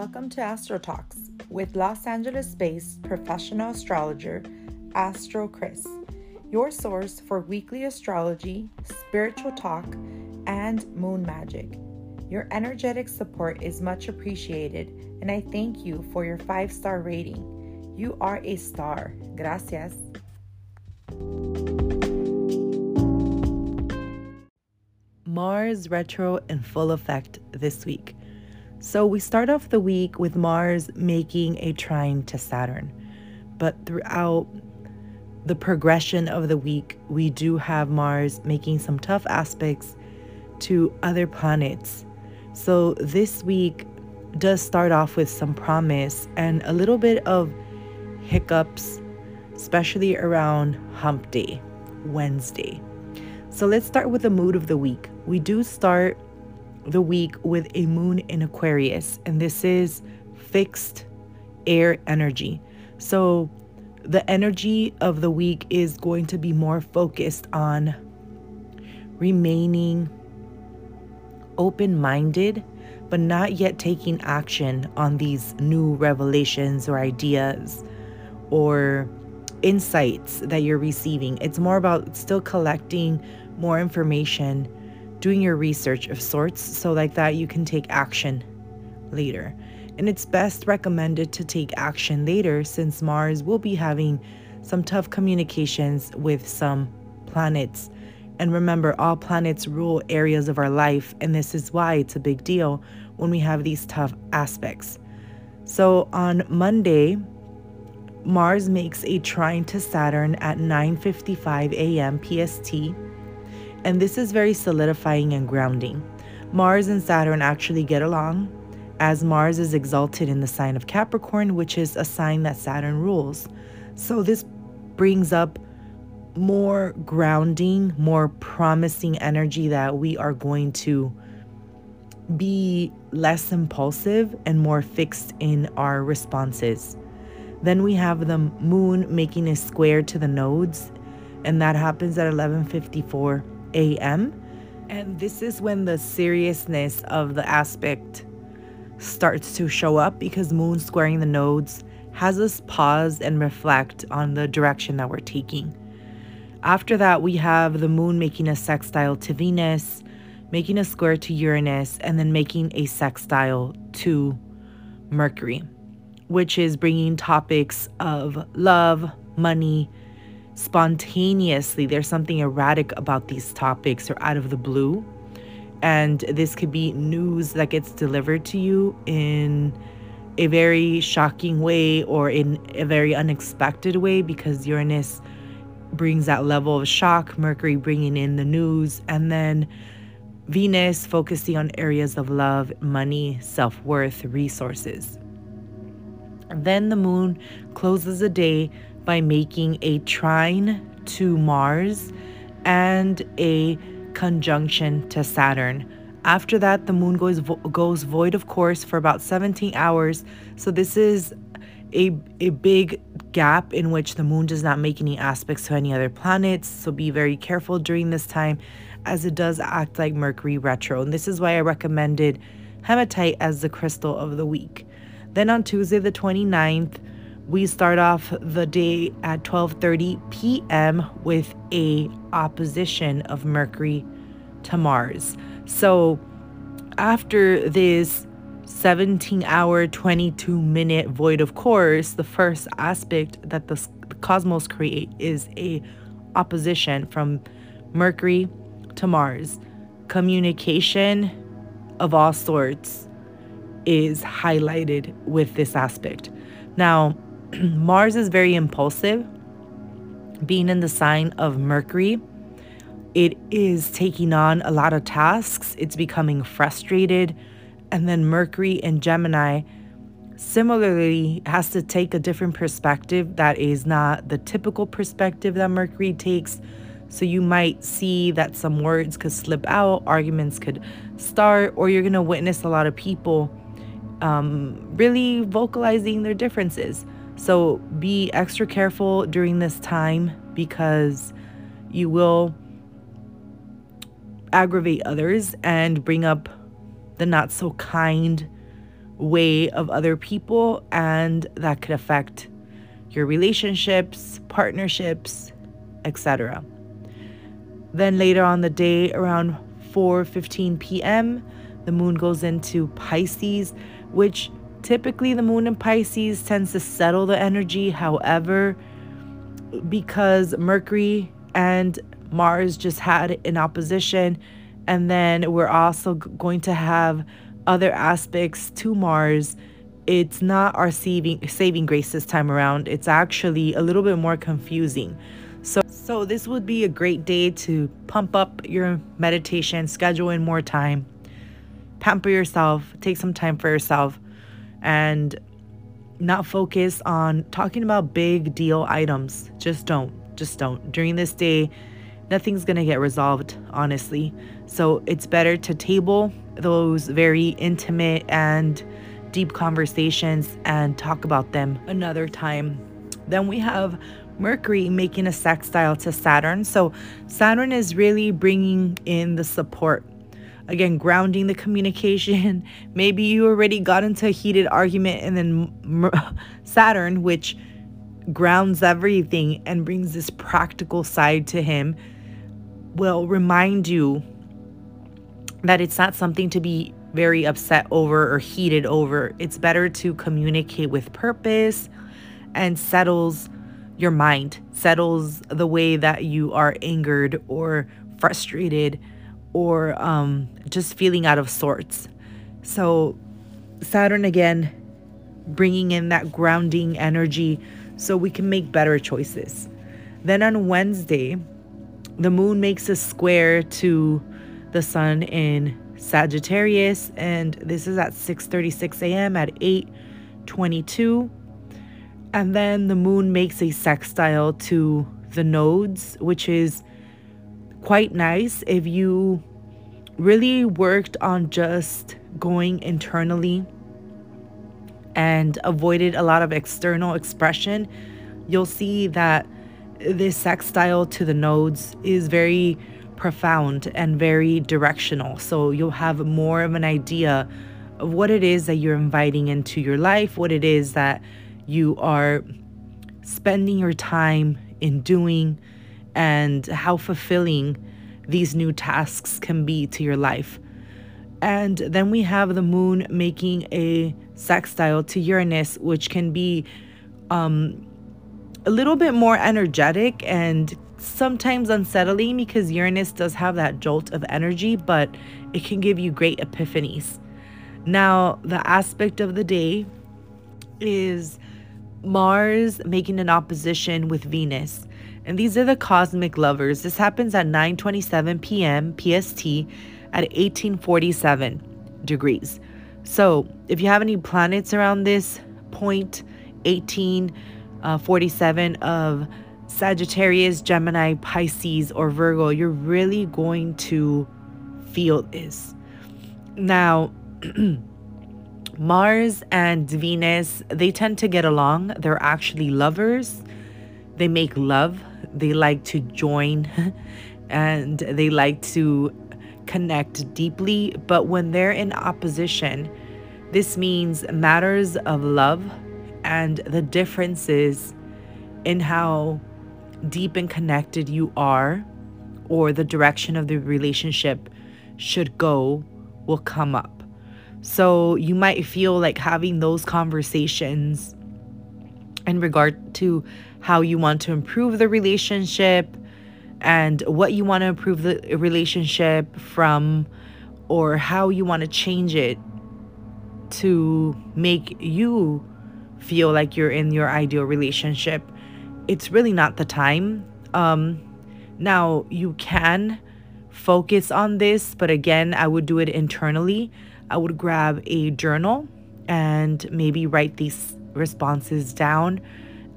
Welcome to Astro Talks with Los Angeles based professional astrologer Astro Chris, your source for weekly astrology, spiritual talk, and moon magic. Your energetic support is much appreciated, and I thank you for your five star rating. You are a star. Gracias. Mars retro in full effect this week. So we start off the week with Mars making a trine to Saturn. But throughout the progression of the week, we do have Mars making some tough aspects to other planets. So this week does start off with some promise and a little bit of hiccups, especially around hump day, Wednesday. So let's start with the mood of the week. We do start the week with a moon in Aquarius, and this is fixed air energy. So the energy of the week is going to be more focused on remaining open minded, but not yet taking action on these new revelations or ideas or insights that you're receiving. It's more about still collecting more information, doing your research of sorts, so like that you can take action later. And it's best recommended to take action later since Mars will be having some tough communications with some planets. And remember, all planets rule areas of our life, and this is why it's a big deal when we have these tough aspects. So on Monday, Mars makes a trine to Saturn at 9:55 a.m. PST, and this is very solidifying and grounding. Mars and Saturn actually get along as Mars is exalted in the sign of Capricorn, which is a sign that Saturn rules. So this brings up more grounding, more promising energy that we are going to be less impulsive and more fixed in our responses. Then we have the moon making a square to the nodes, and that happens at 11:54 a.m. And this is when the seriousness of the aspect starts to show up because moon squaring the nodes has us pause and reflect on the direction that we're taking. After that, we have the moon making a sextile to Venus, making a square to Uranus, and then making a sextile to Mercury, which is bringing topics of love, money, spontaneously. There's something erratic about these topics or out of the blue. And this could be news that gets delivered to you in a very shocking way or in a very unexpected way because Uranus brings that level of shock, Mercury bringing in the news, and then Venus focusing on areas of love, money, self worth, resources. Then the moon closes the day by making a trine to Mars and a conjunction to Saturn. After that, the moon goes vo- goes void of course for about 17 hours. So this is a a big gap in which the moon does not make any aspects to any other planets. So be very careful during this time as it does act like Mercury retro. And this is why I recommended hematite as the crystal of the week. Then on Tuesday the 29th, we start off the day at 12:30 p.m. with a opposition of Mercury to Mars. So after this 17 hour 22 minute void of course, the first aspect that the, cosmos create is a opposition from Mercury to Mars. Communication of all sorts is highlighted with this aspect. Now, Mars is very impulsive, being in the sign of Mercury. It is taking on a lot of tasks, it's becoming frustrated. And then Mercury and Gemini similarly has to take a different perspective that is not the typical perspective that Mercury takes. So you might see that some words could slip out, arguments could start, or you're going to witness a lot of people um, really vocalizing their differences. So be extra careful during this time because you will aggravate others and bring up the not so kind way of other people, and that could affect your relationships, partnerships, etc. Then later on the day, around 4:15 p.m., the moon goes into Pisces, which typically the moon in Pisces tends to settle the energy. However, because Mercury and Mars just had an opposition, and then we're also going to have other aspects to Mars. It's not our saving saving grace this time around. It's actually a little bit more confusing. So so this would be a great day to pump up your meditation, schedule in more time, pamper yourself, take some time for yourself and not focus on talking about big deal items. Just don't. Just don't. During this day, nothing's going to get resolved, honestly. So it's better to table those very intimate and deep conversations and talk about them another time. Then we have Mercury making a sextile to Saturn. So Saturn is really bringing in the support again grounding the communication. Maybe you already got into a heated argument and then saturn which grounds everything and brings this practical side to him will remind you that it's not something to be very upset over or heated over. It's better to communicate with purpose and settles your mind settles the way that you are angered or frustrated or um, just feeling out of sorts. So, Saturn again bringing in that grounding energy so we can make better choices. Then on Wednesday, the moon makes a square to the sun in Sagittarius and this is at 6:36 a.m. at 8:22 and then the moon makes a sextile to the nodes which is quite nice if you really worked on just going internally and avoided a lot of external expression, you'll see that this sextile to the nodes is very profound and very directional. So you'll have more of an idea of what it is that you're inviting into your life, what it is that you are spending your time in doing, and how fulfilling these new tasks can be to your life. And then we have the moon making a sextile to Uranus, which can be um, a little bit more energetic and sometimes unsettling because Uranus does have that jolt of energy, but it can give you great epiphanies. Now, the aspect of the day is Mars making an opposition with Venus. And these are the cosmic lovers. This happens at 9:27 p.m. PST at 1847 degrees. So, if you have any planets around this point 1847 uh, of Sagittarius, Gemini, Pisces, or Virgo, you're really going to feel this. Now, Mars and Venus, they tend to get along. They're actually lovers. They make love they like to join and they like to connect deeply. But when they're in opposition, this means matters of love and the differences in how deep and connected you are or the direction of the relationship should go will come up. So you might feel like having those conversations in regard to how you want to improve the relationship and what you want to improve the relationship from or how you want to change it to make you feel like you're in your ideal relationship. It's really not the time. Um now you can focus on this but again i would do it internally. I would grab a journal and maybe write these responses down.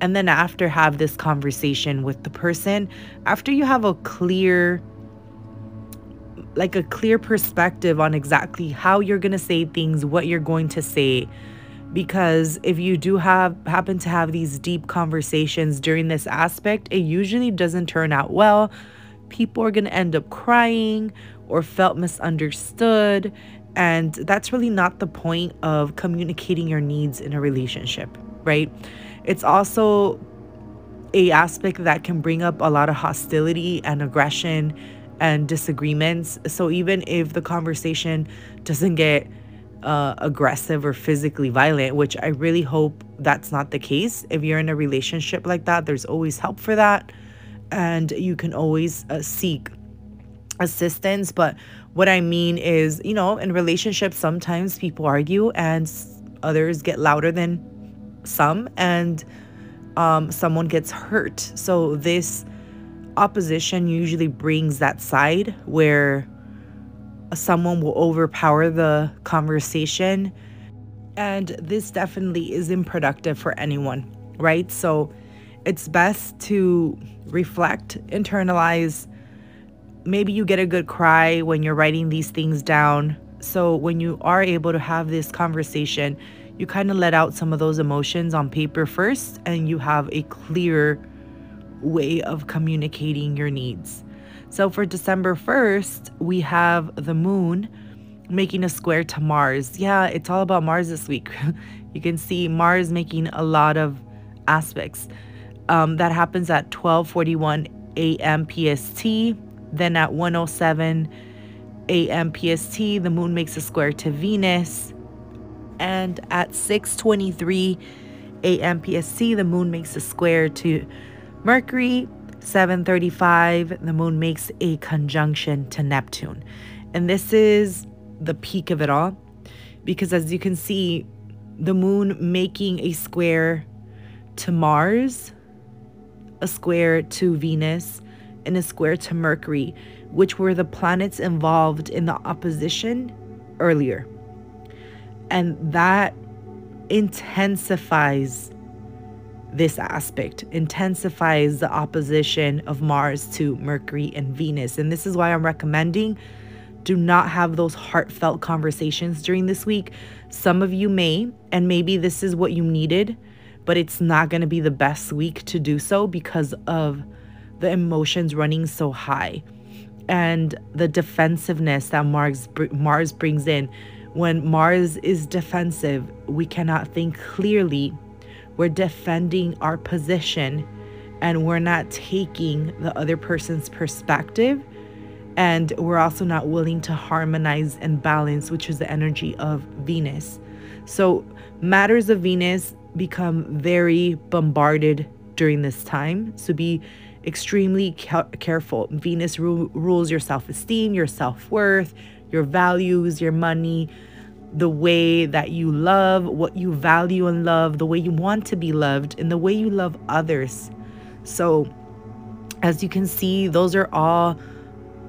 And then after have this conversation with the person after you have a clear like a clear perspective on exactly how you're going to say things what you're going to say. Because if you do have happen to have these deep conversations during this aspect it usually doesn't turn out well. People are going to end up crying or felt misunderstood. And that's really not the point of communicating your needs in a relationship, right? It's also a aspect that can bring up a lot of hostility and aggression and disagreements. So even if the conversation doesn't get uh, aggressive or physically violent, which I really hope that's not the case. If you're in a relationship like that, there's always help for that. And you can always uh, seek assistance. But what I mean is, you know, in relationships, sometimes people argue and others get louder than some, and um, someone gets hurt. So this opposition usually brings that side where someone will overpower the conversation. And this definitely isn't productive for anyone, right? So it's best to reflect, internalize. Maybe you get a good cry when you're writing these things down. So when you are able to have this conversation, you kind of let out some of those emotions on paper first, and you have a clear way of communicating your needs. So for December 1st, we have the moon making a square to Mars. Yeah, it's all about Mars this week. you can see Mars making a lot of aspects. Um, that happens at 12:41 a.m. PST. Then at 107 a.m. PST, the moon makes a square to Venus. And at 6:23 a.m. PST, the moon makes a square to Mercury. 735, the moon makes a conjunction to Neptune. And this is the peak of it all because as you can see, the moon making a square to Mars, a square to Venus, and a square to Mercury, which were the planets involved in the opposition earlier. And that intensifies this aspect intensifies the opposition of Mars to Mercury and Venus. And this is why I'm recommending do not have those heartfelt conversations during this week. Some of you may, and maybe this is what you needed, but it's not going to be the best week to do so because of the emotions running so high and the defensiveness that Mars Mars brings in. When Mars is defensive, we cannot think clearly we're defending our position and we're not taking the other person's perspective. And we're also not willing to harmonize and balance, which is the energy of Venus. So, matters of Venus become very bombarded during this time. So, be extremely ca- careful. Venus ru- rules your self esteem, your self worth, your values, your money the way that you love, what you value and love, the way you want to be loved, and the way you love others. So, as you can see, those are all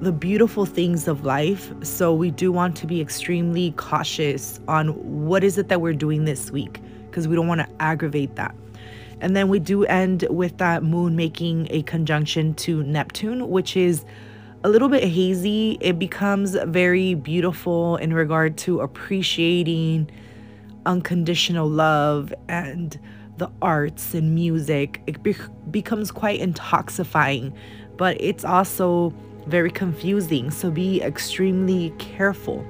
the beautiful things of life. So, we do want to be extremely cautious on what is it that we're doing this week because we don't want to aggravate that. And then we do end with that moon making a conjunction to Neptune, which is a little bit hazy. It becomes very beautiful in regard to appreciating unconditional love and the arts and music. It be- becomes quite intoxifying, but it's also very confusing. So be extremely careful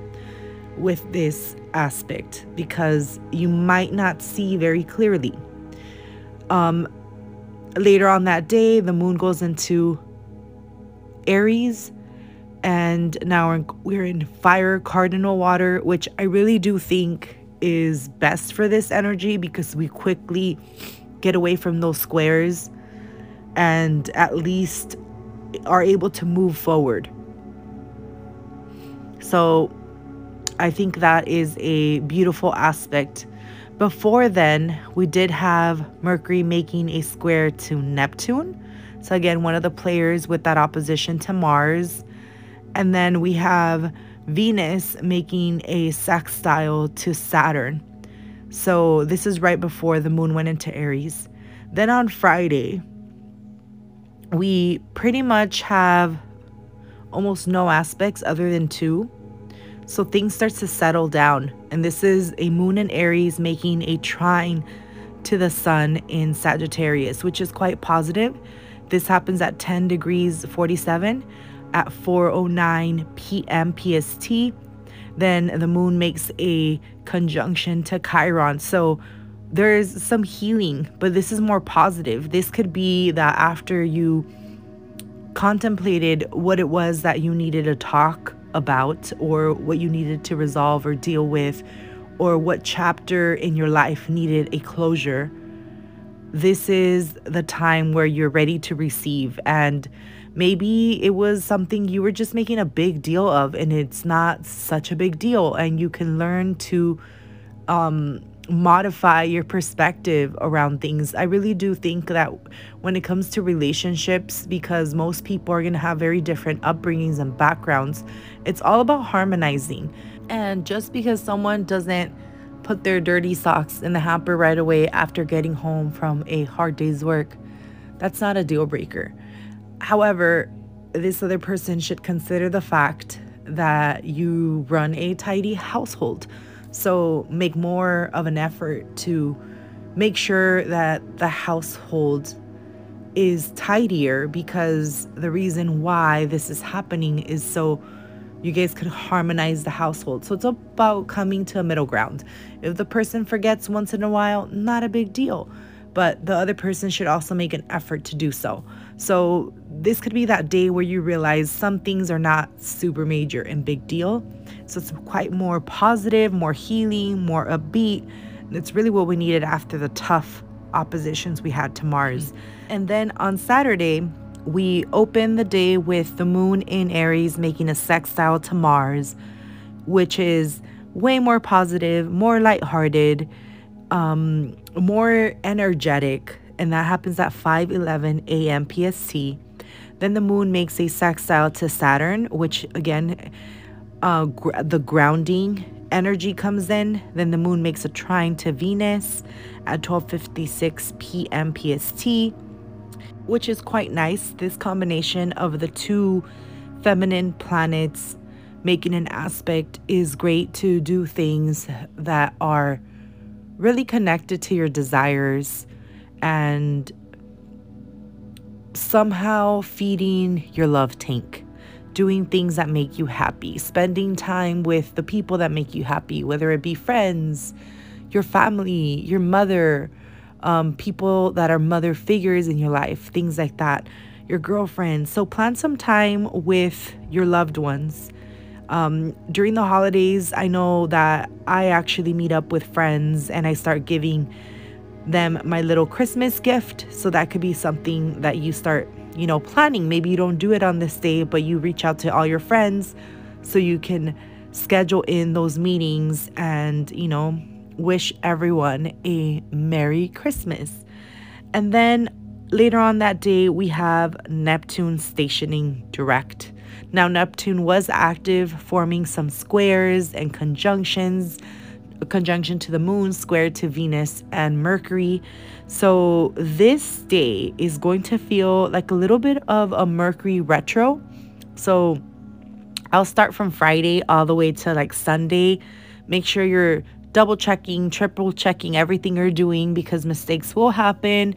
with this aspect because you might not see very clearly. Um, later on that day, the moon goes into Aries, and now we're, we're in fire cardinal water, which I really do think is best for this energy because we quickly get away from those squares and at least are able to move forward. So I think that is a beautiful aspect. Before then, we did have Mercury making a square to Neptune. So, again, one of the players with that opposition to Mars. And then we have Venus making a sextile to Saturn. So, this is right before the moon went into Aries. Then on Friday, we pretty much have almost no aspects other than two. So things starts to settle down. And this is a moon in Aries making a trine to the sun in Sagittarius, which is quite positive This happens at 10 degrees 47 at 4:09 p.m. PST. Then the moon makes a conjunction to Chiron. So there's some healing, but this is more positive. This could be that after you contemplated what it was that you needed to talk about or what you needed to resolve or deal with or what chapter in your life needed a closure, this is the time where you're ready to receive. And maybe it was something you were just making a big deal of, and it's not such a big deal. And you can learn to um, modify your perspective around things. I really do think that when it comes to relationships, because most people are going to have very different upbringings and backgrounds, it's all about harmonizing. And just because someone doesn't put their dirty socks in the hamper right away after getting home from a hard day's work, that's not a deal breaker. However, this other person should consider the fact that you run a tidy household so make more of an effort to make sure that the household is tidier because the reason why this is happening is so you guys could harmonize the household. So it's about coming to a middle ground. If the person forgets once in a while, not a big deal, but the other person should also make an effort to do so. So this could be that day where you realize some things are not super major and big deal so it's quite more positive, more healing, more upbeat. It's really what we needed after the tough oppositions we had to Mars. And then on Saturday, we open the day with the moon in Aries making a sextile to Mars, which is way more positive, more lighthearted, um, more energetic. And that happens at 5 11 a.m. PST. Then the moon makes a sextile to Saturn, which again uh, gr- the grounding energy comes in. Then the moon makes a trine to Venus at 12:56 p.m. PST, which is quite nice. This combination of the two feminine planets making an aspect is great to do things that are really connected to your desires and somehow feeding your love tank doing things that make you happy, spending time with the people that make you happy, whether it be friends, your family, your mother, um, people that are mother figures in your life, things like that, your girlfriend. So plan some time with your loved ones. Um, during the holidays, I know that I actually meet up with friends and I start giving them my little Christmas gift. So that could be something that you start you know, planning. Maybe you don't do it on this day, but you reach out to all your friends so you can schedule in those meetings and, you know, wish everyone a Merry Christmas. And then later on that day, we have Neptune stationing direct. Now, Neptune was active, forming some squares and conjunctions a conjunction to the moon, square to Venus and Mercury. So this day is going to feel like a little bit of a Mercury retro. So I'll start from Friday all the way to like Sunday. Make sure you're double checking, triple checking everything you're doing because mistakes will happen.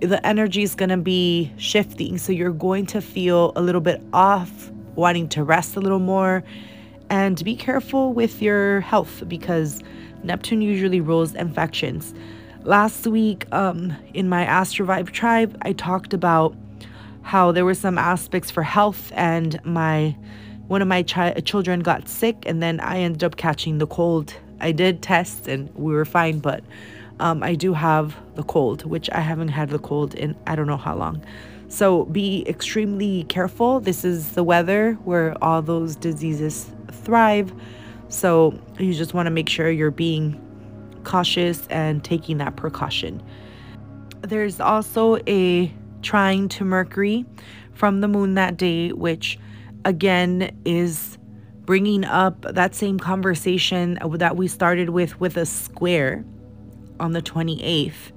The energy is going to be shifting. So you're going to feel a little bit off, wanting to rest a little more and be careful with your health because Neptune usually rules infections. Last week, um, in my Astrovibe tribe, I talked about how there were some aspects for health, and my one of my chi- children got sick, and then I ended up catching the cold. I did tests, and we were fine, but um, I do have the cold, which I haven't had the cold in I don't know how long. So be extremely careful. This is the weather where all those diseases thrive. So you just want to make sure you're being cautious and taking that precaution. There's also a trine to Mercury from the moon that day, which again is bringing up that same conversation that we started with with a square on the 28th.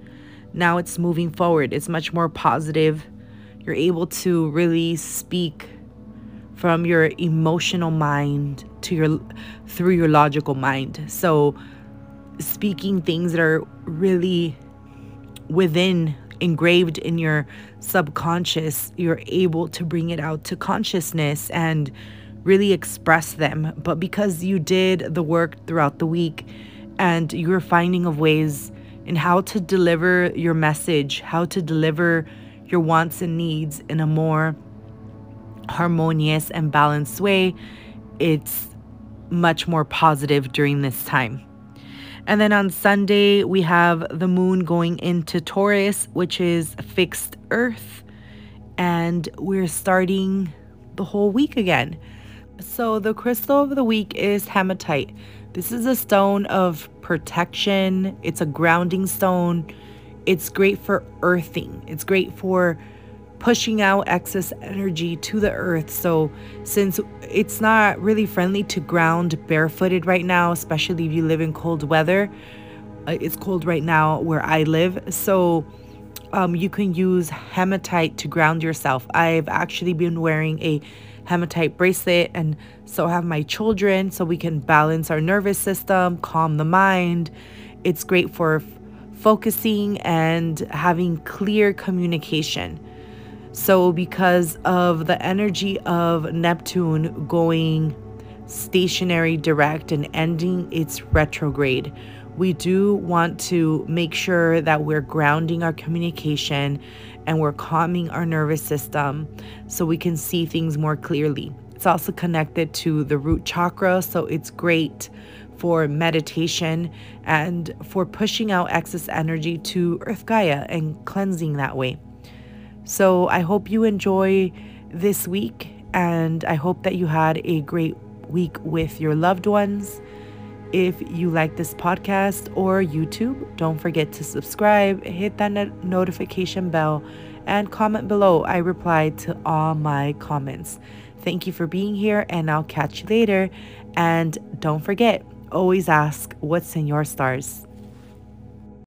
Now it's moving forward, it's much more positive. You're able to really speak from your emotional mind to your through your logical mind. So speaking things that are really within engraved in your subconscious, you're able to bring it out to consciousness and really express them. But because you did the work throughout the week and you're finding of ways in how to deliver your message, how to deliver your wants and needs in a more harmonious and balanced way, it's much more positive during this time. And then on Sunday, we have the moon going into Taurus, which is fixed earth. And we're starting the whole week again. So, the crystal of the week is hematite. This is a stone of protection, it's a grounding stone. It's great for earthing, it's great for pushing out excess energy to the earth. So, since it's not really friendly to ground barefooted right now, especially if you live in cold weather, uh, it's cold right now where I live. So, um, you can use hematite to ground yourself. I've actually been wearing a hematite bracelet, and so have my children, so we can balance our nervous system, calm the mind. It's great for focusing and having clear communication. So, because of the energy of Neptune going stationary direct and ending its retrograde, we do want to make sure that we're grounding our communication and we're calming our nervous system so we can see things more clearly. It's also connected to the root chakra, so it's great for meditation and for pushing out excess energy to Earth Gaia and cleansing that way. So I hope you enjoy this week and I hope that you had a great week with your loved ones. If you like this podcast or YouTube, don't forget to subscribe, hit that notification bell, and comment below. I reply to all my comments. Thank you for being here, and I'll catch you later. And don't forget, always ask what's in your stars.